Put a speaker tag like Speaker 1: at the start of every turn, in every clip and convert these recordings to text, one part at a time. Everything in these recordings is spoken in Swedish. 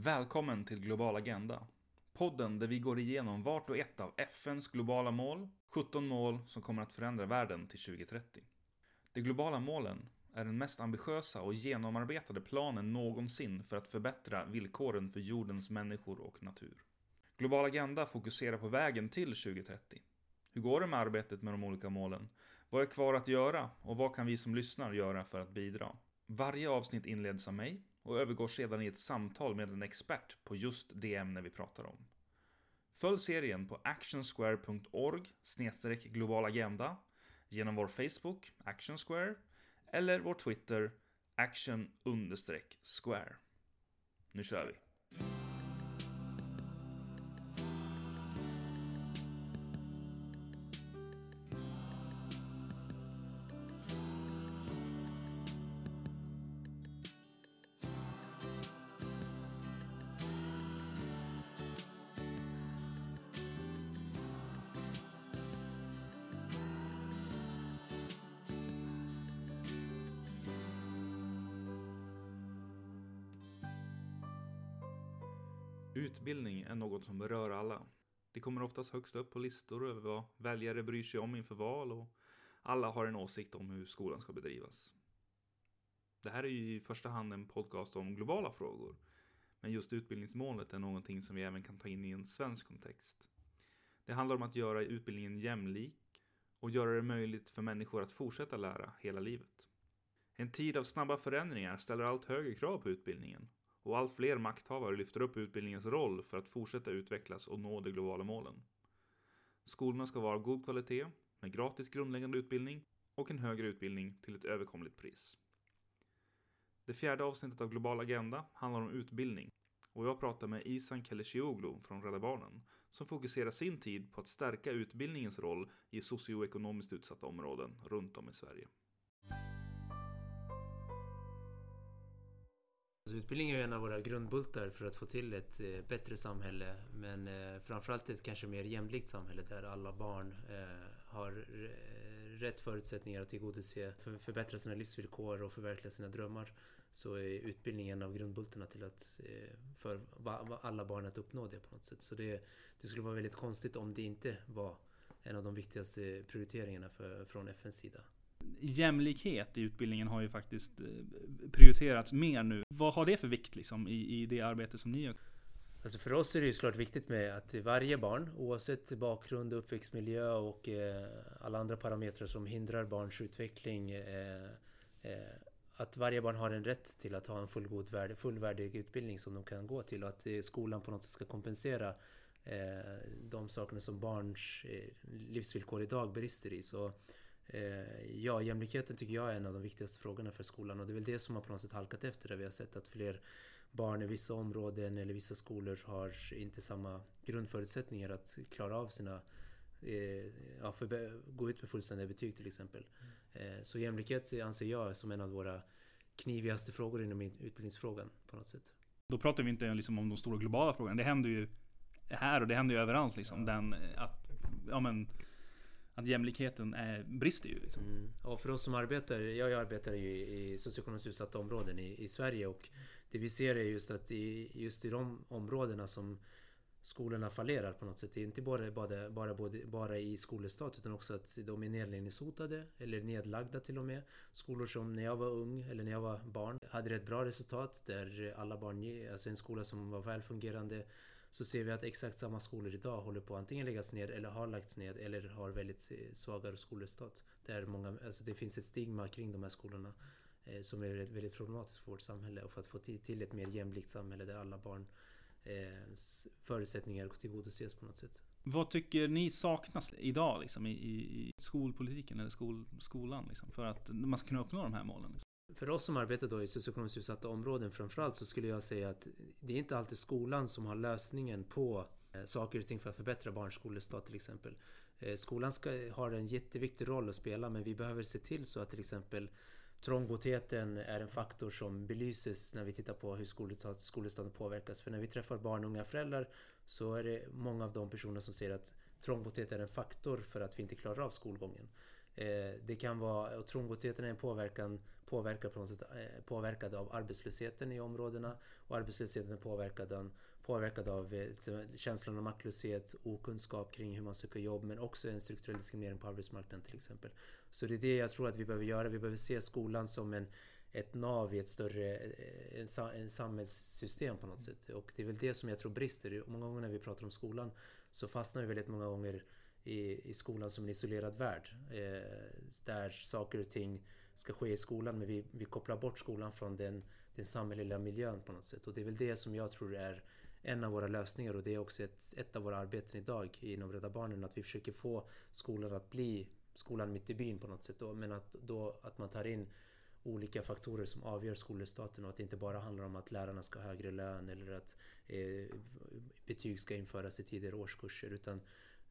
Speaker 1: Välkommen till Global Agenda. Podden där vi går igenom vart och ett av FNs globala mål, 17 mål som kommer att förändra världen till 2030. De globala målen är den mest ambitiösa och genomarbetade planen någonsin för att förbättra villkoren för jordens människor och natur. Global Agenda fokuserar på vägen till 2030. Hur går det med arbetet med de olika målen? Vad är kvar att göra och vad kan vi som lyssnar göra för att bidra? Varje avsnitt inleds av mig och övergår sedan i ett samtal med en expert på just det ämne vi pratar om. Följ serien på actionsquare.org globalagenda genom vår Facebook, Actionsquare, eller vår Twitter, action-square. Nu kör vi! Utbildning är något som berör alla. Det kommer oftast högst upp på listor över vad väljare bryr sig om inför val och alla har en åsikt om hur skolan ska bedrivas. Det här är ju i första hand en podcast om globala frågor. Men just utbildningsmålet är någonting som vi även kan ta in i en svensk kontext. Det handlar om att göra utbildningen jämlik och göra det möjligt för människor att fortsätta lära hela livet. En tid av snabba förändringar ställer allt högre krav på utbildningen och allt fler makthavare lyfter upp utbildningens roll för att fortsätta utvecklas och nå de globala målen. Skolorna ska vara av god kvalitet med gratis grundläggande utbildning och en högre utbildning till ett överkomligt pris. Det fjärde avsnittet av Global Agenda handlar om utbildning och jag pratar med Isan Kelecioglu från Rädda Barnen som fokuserar sin tid på att stärka utbildningens roll i socioekonomiskt utsatta områden runt om i Sverige.
Speaker 2: Alltså, utbildning är en av våra grundbultar för att få till ett eh, bättre samhälle men eh, framförallt ett kanske mer jämlikt samhälle där alla barn eh, har eh, rätt förutsättningar att tillgodose, för, förbättra sina livsvillkor och förverkliga sina drömmar så är utbildning en av grundbultarna till att eh, för alla barn att uppnå det på något sätt. Så det, det skulle vara väldigt konstigt om det inte var en av de viktigaste prioriteringarna för, från FNs sida
Speaker 1: jämlikhet i utbildningen har ju faktiskt eh, prioriterats mer nu. Vad har det för vikt liksom i, i det arbete som ni gör?
Speaker 2: Alltså för oss är det ju såklart viktigt med att varje barn, oavsett bakgrund, uppväxtmiljö och eh, alla andra parametrar som hindrar barns utveckling, eh, eh, att varje barn har en rätt till att ha en fullgod, värde, fullvärdig utbildning som de kan gå till och att eh, skolan på något sätt ska kompensera eh, de sakerna som barns eh, livsvillkor idag brister i. Så ja, jämlikheten tycker jag är en av de viktigaste frågorna för skolan och det är väl det som har på något sätt halkat efter där vi har sett att fler barn i vissa områden eller vissa skolor har inte samma grundförutsättningar att klara av sina eh, ja, för, gå ut med fullständiga betyg till exempel. Mm. Så jämlikhet anser jag som en av våra knivigaste frågor inom utbildningsfrågan på något sätt.
Speaker 1: Då pratar vi inte liksom om de stora globala frågorna. Det händer ju här och det händer ju överallt liksom. Den, att, ja men att jämlikheten är, brister ju. Liksom. Mm.
Speaker 2: Och för oss som arbetar, jag arbetar ju i socioekonomiskt utsatta områden i, i, Sverige och det vi ser är just att i, just i de områdena som skolorna fallerar på något sätt. Det är inte bara, bara, bara, både, bara i skolestat utan också att de är nedläggningshotade eller nedlagda till och med. Skolor som när jag var ung eller när jag var barn hade rätt bra resultat där alla barn, alltså en skola som var väl fungerande så ser vi att exakt samma skolor idag håller på att antingen läggas ner eller har lagts ned eller har väldigt svagare skolresultat. Där många, alltså det finns ett stigma kring de här skolorna eh, som är väldigt, väldigt problematiskt för vårt samhälle och för att få till, till ett mer jämlikt samhälle där alla barn eh, förutsättningar tillgodoses på något sätt.
Speaker 1: Vad tycker ni saknas idag liksom, i, i skolpolitiken eller skol, skolan liksom, för att man ska kunna uppnå de här målen?
Speaker 2: För oss som arbetar då i socioekonomiskt utsatta områden framförallt så skulle jag säga att det är inte alltid skolan som har lösningen på eh, saker och ting för att förbättra barns skolresultat till exempel. Eh, skolan ska, har en jätteviktig roll att spela men vi behöver se till så att till exempel trångboddheten är en faktor som belyses när vi tittar på hur skolresultaten påverkas. För när vi träffar barn och unga föräldrar så är det många av de personer som säger att trångboddhet är en faktor för att vi inte klarar av skolgången. Eh, det kan vara, och trångboddheten är en påverkan, påverkar på något sätt, eh, påverkad av arbetslösheten i områdena och arbetslösheten är påverkad av, påverkad av eh, känslan av maktlöshet, okunskap kring hur man söker jobb men också en strukturell diskriminering på arbetsmarknaden till exempel. Så det är det jag tror att vi behöver göra. Vi behöver se skolan som en ett nav i ett större en, en samhällssystem på något sätt. Och det är väl det som jag tror brister. Många gånger när vi pratar om skolan så fastnar vi väldigt många gånger i, i skolan som en isolerad värld. Eh, där saker och ting ska ske i skolan men vi, vi kopplar bort skolan från den, den samhälleliga miljön på något sätt. Och det är väl det som jag tror är en av våra lösningar och det är också ett, ett av våra arbeten idag inom Rädda Barnen. Att vi försöker få skolan att bli skolan mitt i byn på något sätt. Då, men att, då, att man tar in olika faktorer som avgör skolresultaten och att det inte bara handlar om att lärarna ska ha högre lön eller att eh, betyg ska införas i tidigare årskurser utan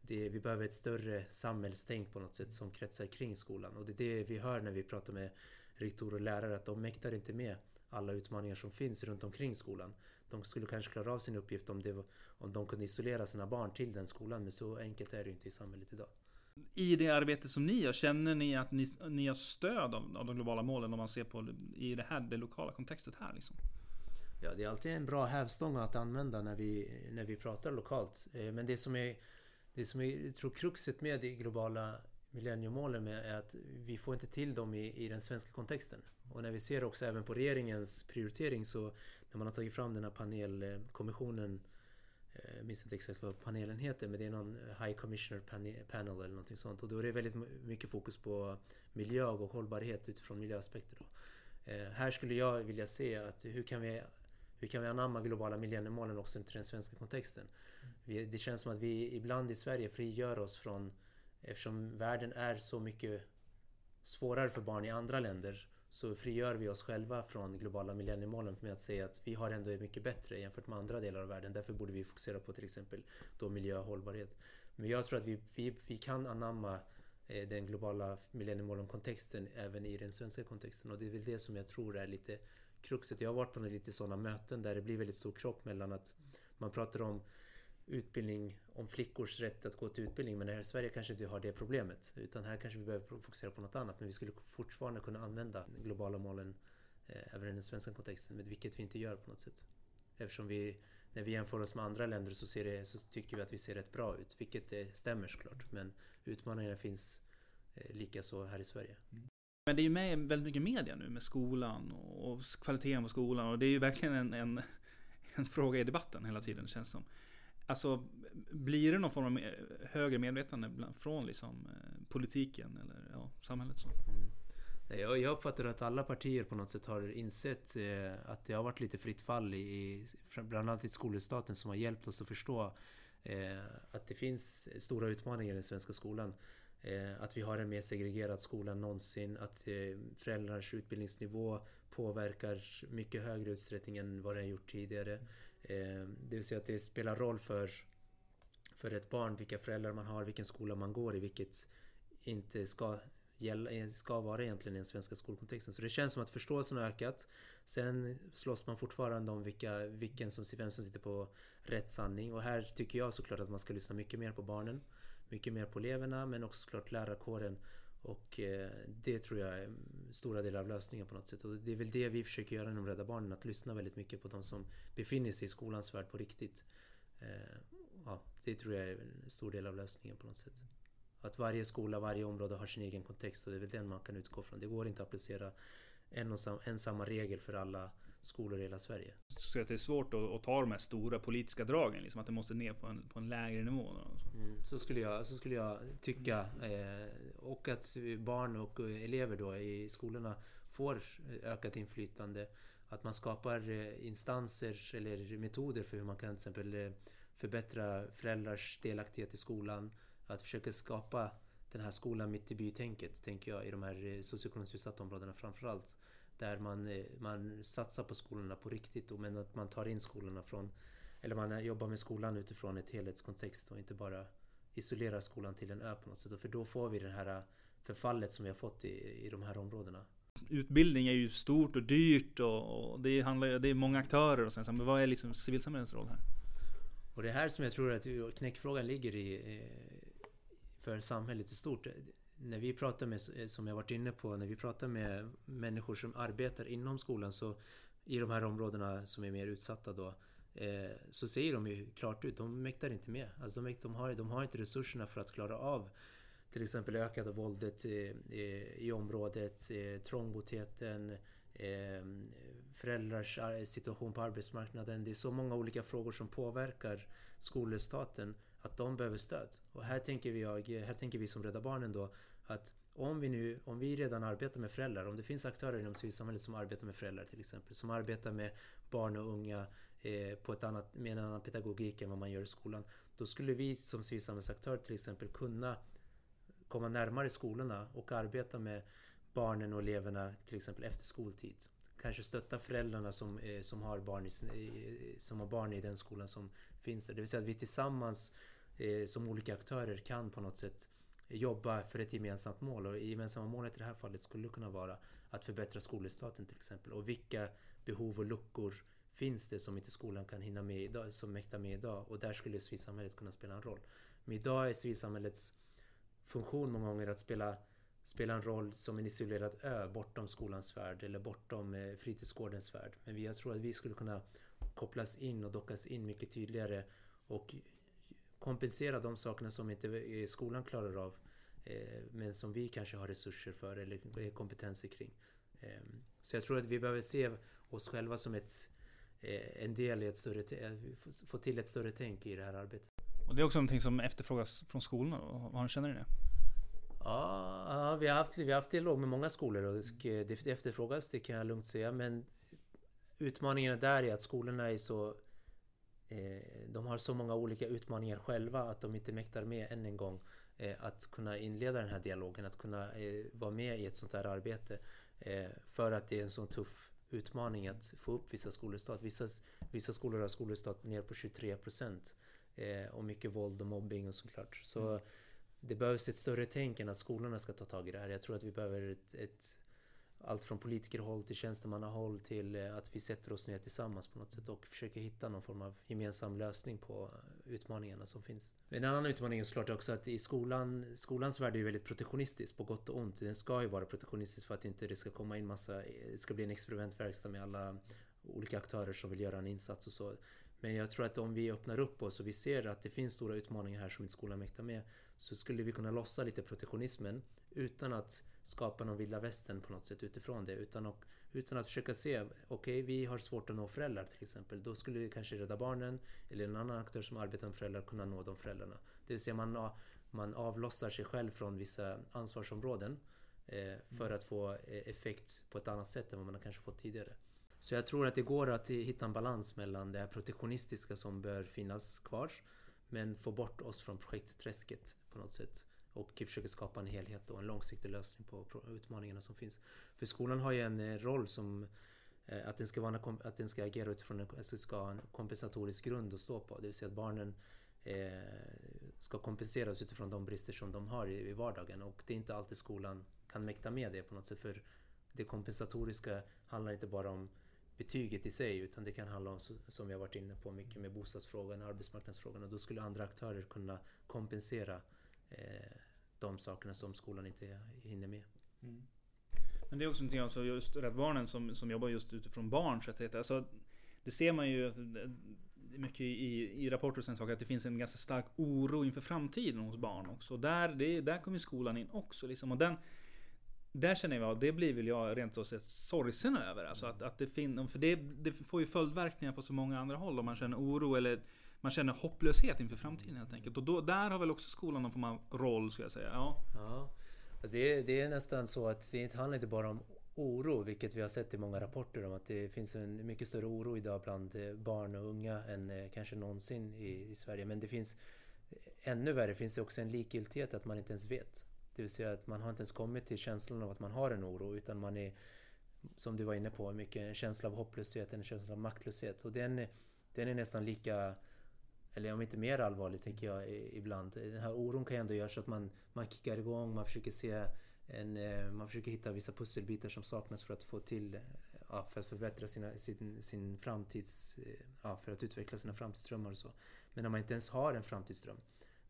Speaker 2: det, vi behöver ett större samhällstänk på något sätt som kretsar kring skolan och det är det vi hör när vi pratar med rektorer och lärare att de mäktar inte med alla utmaningar som finns runt omkring skolan. De skulle kanske klara av sin uppgift om, det, om de kunde isolera sina barn till den skolan men så enkelt är det inte i samhället idag
Speaker 1: i det arbete som ni gör, känner ni att ni, ni har stöd av, av de globala målen om man ser på i det här, det lokala kontextet här liksom?
Speaker 2: Ja, det är alltid en bra hävstång att använda när vi, när vi pratar lokalt. Eh, men det som är, det som är, jag tror kruxet med de globala millenniemålen är att vi får inte till dem i, i den svenska kontexten. Och när vi ser också även på regeringens prioritering så när man har tagit fram den här panelkommissionen jag minns inte exakt vad panelen heter men det är någon High Commissioner Panel eller någonting sånt. Och då är det väldigt mycket fokus på miljö och hållbarhet utifrån miljöaspekter. Då. Eh, här skulle jag vilja se att hur kan vi hur kan vi anamma globala millenniemålen också till den svenska kontexten? Vi, det känns som att vi ibland i Sverige frigör oss från Eftersom världen är så mycket svårare för barn i andra länder så frigör vi oss själva från globala millenniemålen med att säga att vi har ändå mycket bättre jämfört med andra delar av världen. Därför borde vi fokusera på till exempel då miljö och hållbarhet. Men jag tror att vi, vi, vi kan anamma eh, den globala millenniemålen-kontexten även i den svenska kontexten. Och det är väl det som jag tror är lite kruxet. Jag har varit på lite sådana möten där det blir väldigt stor krock mellan att man pratar om utbildning, om flickors rätt att gå till utbildning. Men här i Sverige kanske inte har det problemet. Utan här kanske vi behöver fokusera på något annat. Men vi skulle fortfarande kunna använda globala målen eh, även i den svenska kontexten. Vilket vi inte gör på något sätt. Eftersom vi, när vi jämför oss med andra länder så, ser det, så tycker vi att vi ser rätt bra ut. Vilket eh, stämmer såklart. Men utmaningarna finns eh, lika så här i Sverige. Mm.
Speaker 1: Men det är ju med väldigt mycket media nu med skolan och kvaliteten på skolan. Och det är ju verkligen en, en, en fråga i debatten hela tiden känns som. Alltså, blir det någon form av högre medvetande från liksom, eh, politiken eller ja, samhället? Så?
Speaker 2: Mm. Jag uppfattar att alla partier på något sätt har insett eh, att det har varit lite fritt fall i, bland annat i skolstaten som har hjälpt oss att förstå eh, att det finns stora utmaningar i den svenska skolan. Eh, att vi har en mer segregerad skola än någonsin, att eh, föräldrars utbildningsnivå påverkar mycket högre utsträckning än vad den har gjort tidigare. Eh, det vill säga att det spelar roll för, för ett barn vilka föräldrar man har, vilken skola man går i, vilket inte ska, gälla, ska vara egentligen i den svenska skolkontexten. Så det känns som att förståelsen har ökat. Sen slåss man fortfarande om vilka, vilken som, vem som sitter på rätt sanning. Och här tycker jag såklart att man ska lyssna mycket mer på barnen. Mycket mer på eleverna men också såklart lärarkåren. Och eh, det tror jag är stora delar av lösningen på något sätt. Och det är väl det vi försöker göra inom Rädda Barnen. Att lyssna väldigt mycket på de som befinner sig i skolans värld på riktigt. Eh, ja, det tror jag är en stor del av lösningen på något sätt. Att varje skola, varje område har sin egen kontext och det är väl den man kan utgå från. Det går inte att applicera en och sam, en samma regel för alla skolor i hela Sverige.
Speaker 1: Så att det är svårt att, att, ta de här stora politiska dragen, liksom att det måste ner på en, på en lägre nivå?
Speaker 2: Mm, så, skulle jag, så skulle jag tycka. Eh, och att barn och elever då i skolorna får ökat inflytande. Att man skapar eh, instanser eller metoder för hur man kan till exempel eh, förbättra föräldrars delaktighet i skolan. Att försöka skapa den här skolan mitt i by-tänket, tänker jag, i de här eh, socioekonomiskt utsatta områdena framförallt. Där man, eh, man satsar på skolorna på riktigt men att man tar in skolorna från eller man jobbar med skolan utifrån ett helhetskontext och inte bara isolerar skolan till en ö på något sätt. För då får vi det här förfallet som vi har fått i, i de här områdena.
Speaker 1: Utbildning är ju stort och dyrt och, och det, handlar, det är många aktörer och sen, men vad är liksom civilsamhällets roll här?
Speaker 2: Och det är här som jag tror att knäckfrågan ligger i för samhället i stort när vi pratar med, eh, som jag varit inne på, när vi pratar med människor som arbetar inom skolan så i de här områdena som är mer utsatta då eh, så säger de ju klart ut, de mäktar inte med. Alltså de, de, har, de har inte resurserna för att klara av till exempel ökade våldet i, i, i området, ehm, eh, trångboddheten, eh, föräldrars situation på arbetsmarknaden. Det är så många olika frågor som påverkar skolresultaten att de behöver stöd. Och här tänker vi, här tänker vi som Rädda Barnen då att om vi nu, om vi redan arbetar med föräldrar, om det finns aktörer inom civilsamhället som arbetar med föräldrar till exempel, som arbetar med barn och unga eh, på ett annat, med en annan pedagogik än vad man gör i skolan. Då skulle vi som civilsamhällsaktör till exempel kunna komma närmare skolorna och arbeta med barnen och eleverna till exempel efter skoltid. Kanske stötta föräldrarna som, eh, som, har barn i, som har barn i den skolan som finns där. Det vill säga att vi tillsammans eh, som olika aktörer kan på något sätt jobba för ett gemensamt mål. Och det gemensamma målet i det här fallet skulle kunna vara att förbättra skolresultaten till exempel. Och vilka behov och luckor finns det som inte skolan kan hinna med idag, som mäktar med idag? Och där skulle civilsamhället kunna spela en roll. Men idag är civilsamhällets funktion många gånger att spela, spela en roll som en isolerad ö bortom skolans värld eller bortom eh, fritidsgårdens värld. Men jag tror att vi skulle kunna kopplas in och dockas in mycket tydligare och kompensera de sakerna som inte skolan klarar av eh, men som vi kanske har resurser för eller kompetenser kring. Eh, så jag tror att vi behöver se oss själva som ett, eh, en del i ett större, få till ett större tänk i det här arbetet.
Speaker 1: Och det är också någonting som efterfrågas från skolorna. Vad känner ni det?
Speaker 2: Ja, vi, har haft, vi har haft dialog med många skolor och det efterfrågas, det kan jag lugnt säga. Men utmaningen där är att skolorna är så Eh, de har så många olika utmaningar själva att de inte mäktar med än en gång eh, att kunna inleda den här dialogen, att kunna eh, vara med i ett sånt här arbete. För att det är en sån tuff utmaning att få upp vissa skolresultat. Vissa, vissa skolor har skolresultat ner på 23 procent. Och mycket våld och mobbing och såklart. Så mm. det behövs ett större tänk än att skolorna ska ta tag i det här. Jag tror att vi behöver ett, ett allt från politikerhåll till tjänstemannahåll till eh, att vi sätter oss ner tillsammans på något sätt och försöker hitta någon form av gemensam lösning på utmaningarna som finns. En annan utmaning är såklart också att i skolan, skolans värld är ju väldigt protektionistisk på gott och ont. Den ska ju vara protektionistisk för att inte det ska komma in massa, det ska bli en experimentverkstad med alla olika aktörer som vill göra en insats och så. Men jag tror att om vi öppnar upp oss och vi ser att det finns stora utmaningar här som inte skolan mäktar med så skulle vi kunna lossa lite protektionismen utan att skapa någon vilda västern på något sätt utifrån det. Utan, och, utan att försöka se, okej okay, vi har svårt att nå föräldrar till exempel. Då skulle kanske Rädda Barnen eller en annan aktör som arbetar med föräldrar kunna nå de föräldrarna. Det vill säga man, man avlossar sig själv från vissa ansvarsområden eh, för mm. att få eh, effekt på ett annat sätt än vad man kanske fått tidigare. Så jag tror att det går att hitta en balans mellan det här protektionistiska som bör finnas kvar men få bort oss från projektträsket på något sätt och försöker skapa en helhet och en långsiktig lösning på utmaningarna som finns. För skolan har ju en eh, roll som eh, att den ska, vara, att den ska agera utifrån en, alltså ska ha en kompensatorisk grund att stå på. Det vill säga att barnen eh, ska kompenseras utifrån de brister som de har i, i vardagen och det är inte alltid skolan kan mäkta med det på något sätt. För det kompensatoriska handlar inte bara om betyget i sig utan det kan handla om, som vi har varit inne på, mycket med bostadsfrågan, arbetsmarknadsfrågan och då skulle andra aktörer kunna kompensera eh, de sakerna som skolan inte hinner med. Mm.
Speaker 1: Men det är också någonting, alltså just Rädd Barnen som, som jobbar just utifrån barns rättigheter. Alltså, det ser man ju mycket i, i rapporter och sådana saker, att det finns en ganska stark oro inför framtiden hos barn också. Där, det, där kommer skolan in också. Liksom. Och den, där känner jag, det blir väl jag rent och sett sorgsen över. Alltså att, att det finns, för det, det får ju följdverkningar på så många andra håll om man känner oro eller man känner hopplöshet inför framtiden helt enkelt. Och då, där har väl också skolan någon form av roll, skulle jag säga. Ja.
Speaker 2: ja. Alltså det, är, det är nästan så att det handlar inte bara om oro, vilket vi har sett i många rapporter om att det finns en mycket större oro idag bland eh, barn och unga än eh, kanske någonsin i, i Sverige. Men det finns eh, ännu värre, finns det också en likgiltighet att man inte ens vet. Det vill säga att man har inte ens kommit till känslan av att man har en oro utan man är, som du var inne på, mycket en känsla av hopplöshet, en känsla av maktlöshet. Och den, den är nästan lika eller om inte mer allvarligt tänker jag ibland. Den här oron kan ju ändå göra så att man, man kickar igång, man försöker se en, eh, man försöker hitta vissa pusselbitar som saknas för att få till, eh, ja, för att förbättra sina, sin, sin framtids, eh, ja, för att utveckla sina framtidsdrömmar och så. Men när man inte ens har en framtidsdröm,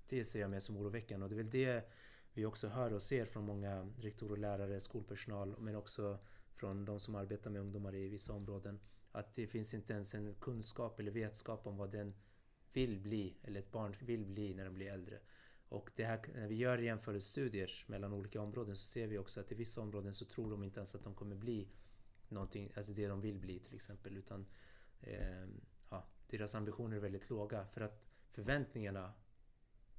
Speaker 2: det ser jag mer som oroväckande och det är väl det vi också hör och ser från många rektorer, lärare, skolpersonal men också från de som arbetar med ungdomar i vissa områden att det finns inte ens en kunskap eller vetskap om vad den vill bli eller ett barn vill bli när de blir äldre. Och det här, när vi gör jämförelsestudier mellan olika områden så ser vi också att i vissa områden så tror de inte ens att de kommer bli någonting, alltså det de vill bli till exempel. Utan eh, ja, deras ambitioner är väldigt låga. För att förväntningarna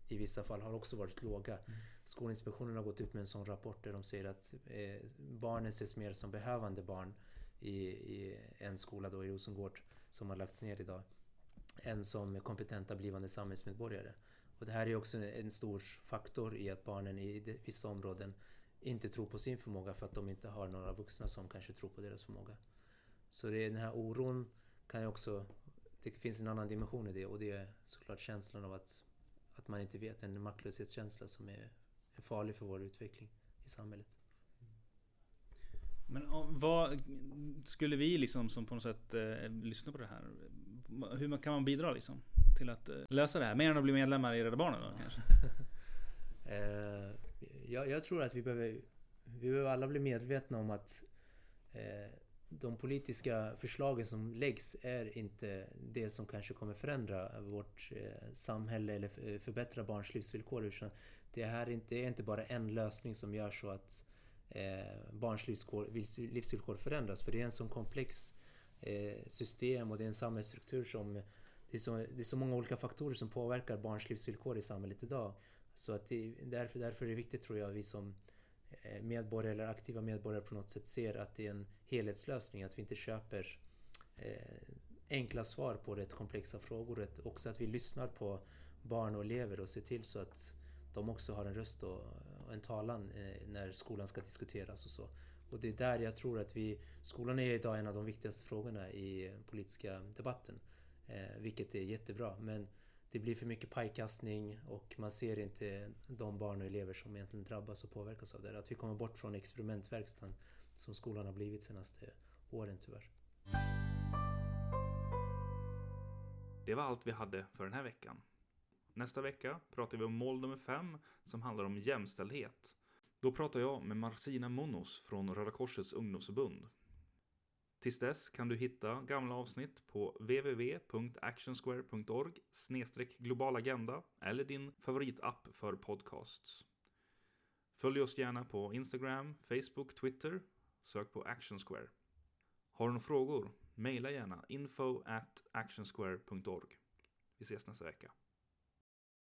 Speaker 2: i vissa fall har också varit låga. Mm. Skolinspektionen har gått ut med en sån rapport där de säger att eh, barnen ses mer som behövande barn i, i en skola då i Rosengård som har lagts ner idag än som kompetenta blivande samhällsmedborgare. Och det här är också en stor faktor i att barnen i vissa områden inte tror på sin förmåga för att de inte har några vuxna som kanske tror på deras förmåga. Så det är den här oron kan ju också... Det finns en annan dimension i det och det är såklart känslan av att, att man inte vet, en maktlöshetskänsla som är, är farlig för vår utveckling i samhället.
Speaker 3: Men vad skulle vi liksom som på något sätt eh, lyssna på det här? Hur kan man bidra liksom till att eh, lösa det här? Mer än att bli medlemmar i Rädda Barnen då kanske?
Speaker 2: eh, jag, jag, tror att vi behöver, vi behöver alla bli medvetna om att eh, de politiska förslagen som läggs är inte det som kanske kommer förändra vårt eh, samhälle eller eh, förbättra barns livsvillkor. Utan det här är inte, det är inte bara en lösning som gör så att eh, barns livsvillkor, livsvillkor förändras. För det är en sån komplex eh, Eh, system och det är en samhällsstruktur som det är, så, det är så många olika faktorer som påverkar barns livsvillkor i samhället idag. Så att det, därför, därför är det viktigt tror jag vi som eh, medborgare eller aktiva medborgare på något sätt ser att det är en helhetslösning. Att vi inte köper eh, enkla svar på rätt komplexa frågor. Också att vi lyssnar på barn och elever och ser till så att de också har en röst och en talan eh, när skolan ska diskuteras och så. Och det är där jag tror att vi... Skolan är idag en av de viktigaste frågorna i politiska debatten. Eh, vilket är jättebra. Men det blir för mycket pajkastning och man ser inte de barn och elever som egentligen drabbas och påverkas av det. Att vi kommer bort från experimentverkstan som skolan har blivit senaste åren tyvärr.
Speaker 1: Det var allt vi hade för den här veckan. Nästa vecka pratar vi om mål nummer fem som handlar om jämställdhet. Då pratar jag med Marcina Monos från Röda Korsets ungdomsförbund. Tills dess kan du hitta gamla avsnitt på www.actionsquare.org global agenda eller din favoritapp för podcasts. Följ oss gärna på Instagram, Facebook, Twitter. Sök på Actionsquare. Har du några frågor? Maila gärna info at actionsquare.org. Vi ses nästa vecka.